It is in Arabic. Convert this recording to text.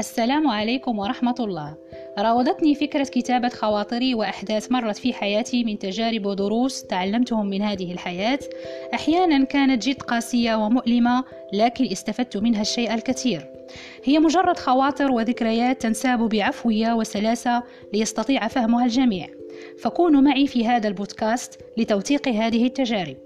السلام عليكم ورحمة الله. راودتني فكرة كتابة خواطري وأحداث مرت في حياتي من تجارب ودروس تعلمتهم من هذه الحياة. أحيانا كانت جد قاسية ومؤلمة لكن استفدت منها الشيء الكثير. هي مجرد خواطر وذكريات تنساب بعفوية وسلاسة ليستطيع فهمها الجميع. فكونوا معي في هذا البودكاست لتوثيق هذه التجارب.